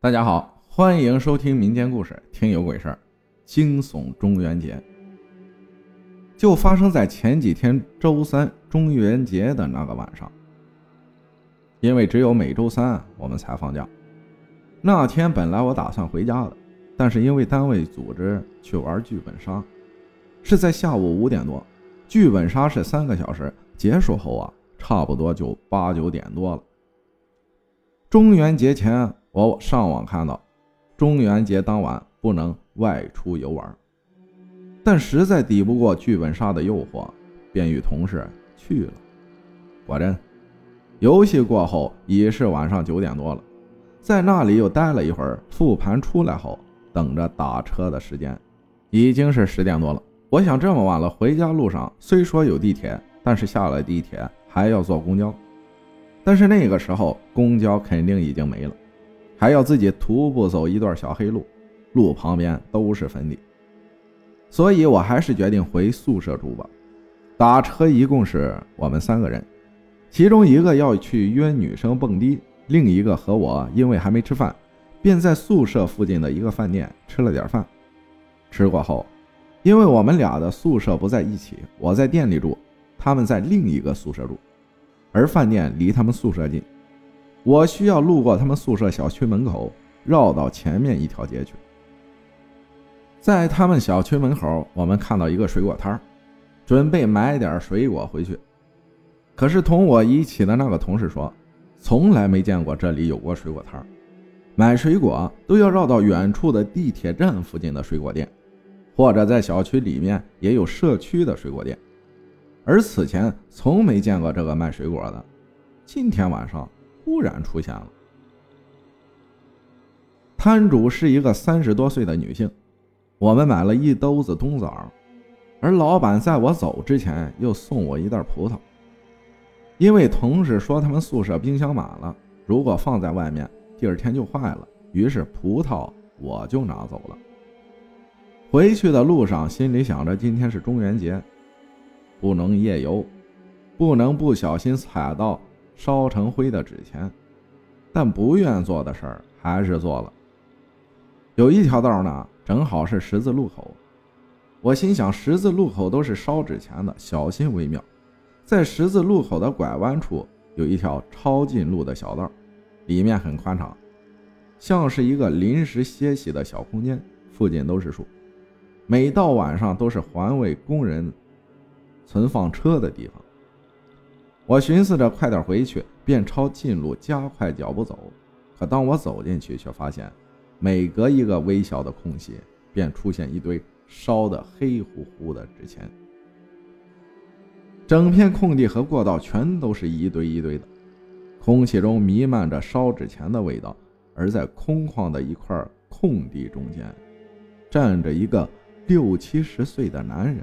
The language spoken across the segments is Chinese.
大家好，欢迎收听民间故事《听有鬼事儿》，惊悚中元节就发生在前几天周三中元节的那个晚上。因为只有每周三我们才放假，那天本来我打算回家的，但是因为单位组织去玩剧本杀，是在下午五点多，剧本杀是三个小时，结束后啊，差不多就八九点多了。中元节前。我上网看到，中元节当晚不能外出游玩，但实在抵不过剧本杀的诱惑，便与同事去了。果真，游戏过后已是晚上九点多了，在那里又待了一会儿，复盘出来后，等着打车的时间，已经是十点多了。我想这么晚了，回家路上虽说有地铁，但是下了地铁还要坐公交，但是那个时候公交肯定已经没了。还要自己徒步走一段小黑路，路旁边都是坟地，所以我还是决定回宿舍住吧。打车一共是我们三个人，其中一个要去约女生蹦迪，另一个和我因为还没吃饭，便在宿舍附近的一个饭店吃了点饭。吃过后，因为我们俩的宿舍不在一起，我在店里住，他们在另一个宿舍住，而饭店离他们宿舍近。我需要路过他们宿舍小区门口，绕到前面一条街去。在他们小区门口，我们看到一个水果摊准备买点水果回去。可是同我一起的那个同事说，从来没见过这里有过水果摊买水果都要绕到远处的地铁站附近的水果店，或者在小区里面也有社区的水果店，而此前从没见过这个卖水果的。今天晚上。突然出现了，摊主是一个三十多岁的女性。我们买了一兜子冬枣，而老板在我走之前又送我一袋葡萄，因为同事说他们宿舍冰箱满了，如果放在外面，第二天就坏了。于是葡萄我就拿走了。回去的路上，心里想着今天是中元节，不能夜游，不能不小心踩到。烧成灰的纸钱，但不愿做的事儿还是做了。有一条道呢，正好是十字路口。我心想，十字路口都是烧纸钱的，小心为妙。在十字路口的拐弯处有一条抄近路的小道，里面很宽敞，像是一个临时歇息的小空间。附近都是树，每到晚上都是环卫工人存放车的地方。我寻思着快点回去，便抄近路加快脚步走。可当我走进去，却发现每隔一个微小的空隙，便出现一堆烧得黑乎乎的纸钱。整片空地和过道全都是一堆一堆的，空气中弥漫着烧纸钱的味道。而在空旷的一块空地中间，站着一个六七十岁的男人。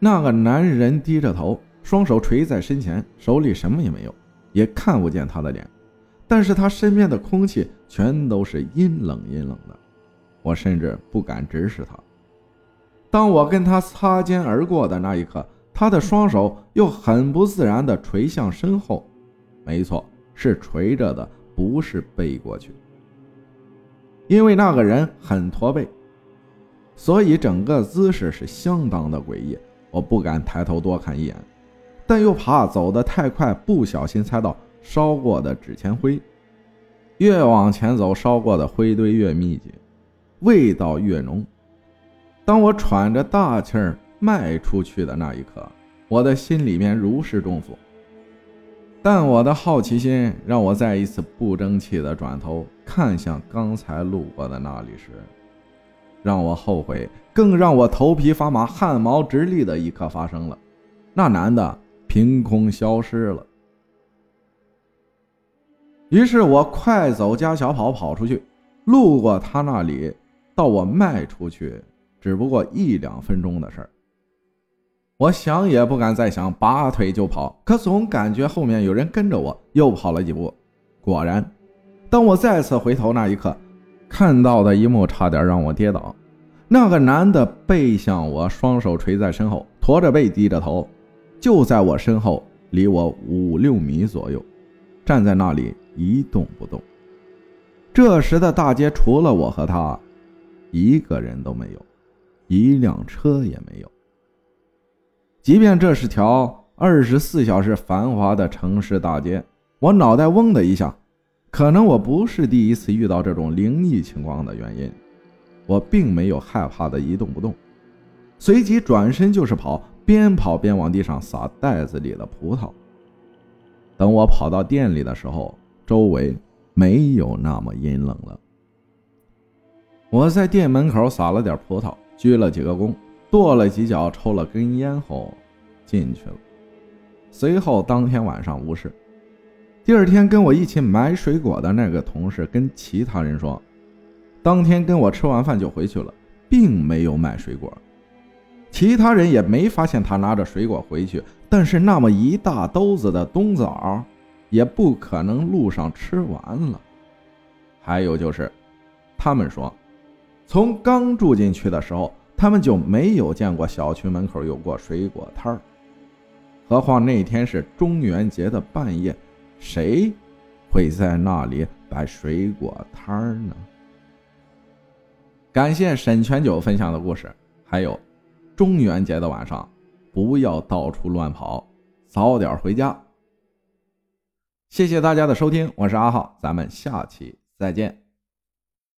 那个男人低着头。双手垂在身前，手里什么也没有，也看不见他的脸，但是他身边的空气全都是阴冷阴冷的，我甚至不敢直视他。当我跟他擦肩而过的那一刻，他的双手又很不自然地垂向身后，没错，是垂着的，不是背过去。因为那个人很驼背，所以整个姿势是相当的诡异，我不敢抬头多看一眼。但又怕走得太快，不小心踩到烧过的纸钱灰。越往前走，烧过的灰堆越密集，味道越浓。当我喘着大气儿迈出去的那一刻，我的心里面如释重负。但我的好奇心让我再一次不争气地转头看向刚才路过的那里时，让我后悔，更让我头皮发麻、汗毛直立的一刻发生了。那男的。凭空消失了。于是我快走加小跑跑出去，路过他那里，到我迈出去，只不过一两分钟的事儿。我想也不敢再想，拔腿就跑，可总感觉后面有人跟着我，又跑了几步。果然，当我再次回头那一刻，看到的一幕差点让我跌倒。那个男的背向我，双手垂在身后，驼着背，低着头。就在我身后，离我五六米左右，站在那里一动不动。这时的大街除了我和他，一个人都没有，一辆车也没有。即便这是条二十四小时繁华的城市大街，我脑袋嗡的一下。可能我不是第一次遇到这种灵异情况的原因，我并没有害怕的一动不动，随即转身就是跑，边跑边往地上撒袋子里的葡萄。等我跑到店里的时候，周围没有那么阴冷了。我在店门口撒了点葡萄，鞠了几个躬，跺了几脚，抽了根烟后进去了。随后当天晚上无事。第二天跟我一起买水果的那个同事跟其他人说，当天跟我吃完饭就回去了，并没有买水果。其他人也没发现他拿着水果回去，但是那么一大兜子的冬枣，也不可能路上吃完了。还有就是，他们说，从刚住进去的时候，他们就没有见过小区门口有过水果摊儿，何况那天是中元节的半夜。谁会在那里摆水果摊儿呢？感谢沈全九分享的故事，还有中元节的晚上不要到处乱跑，早点回家。谢谢大家的收听，我是阿浩，咱们下期再见。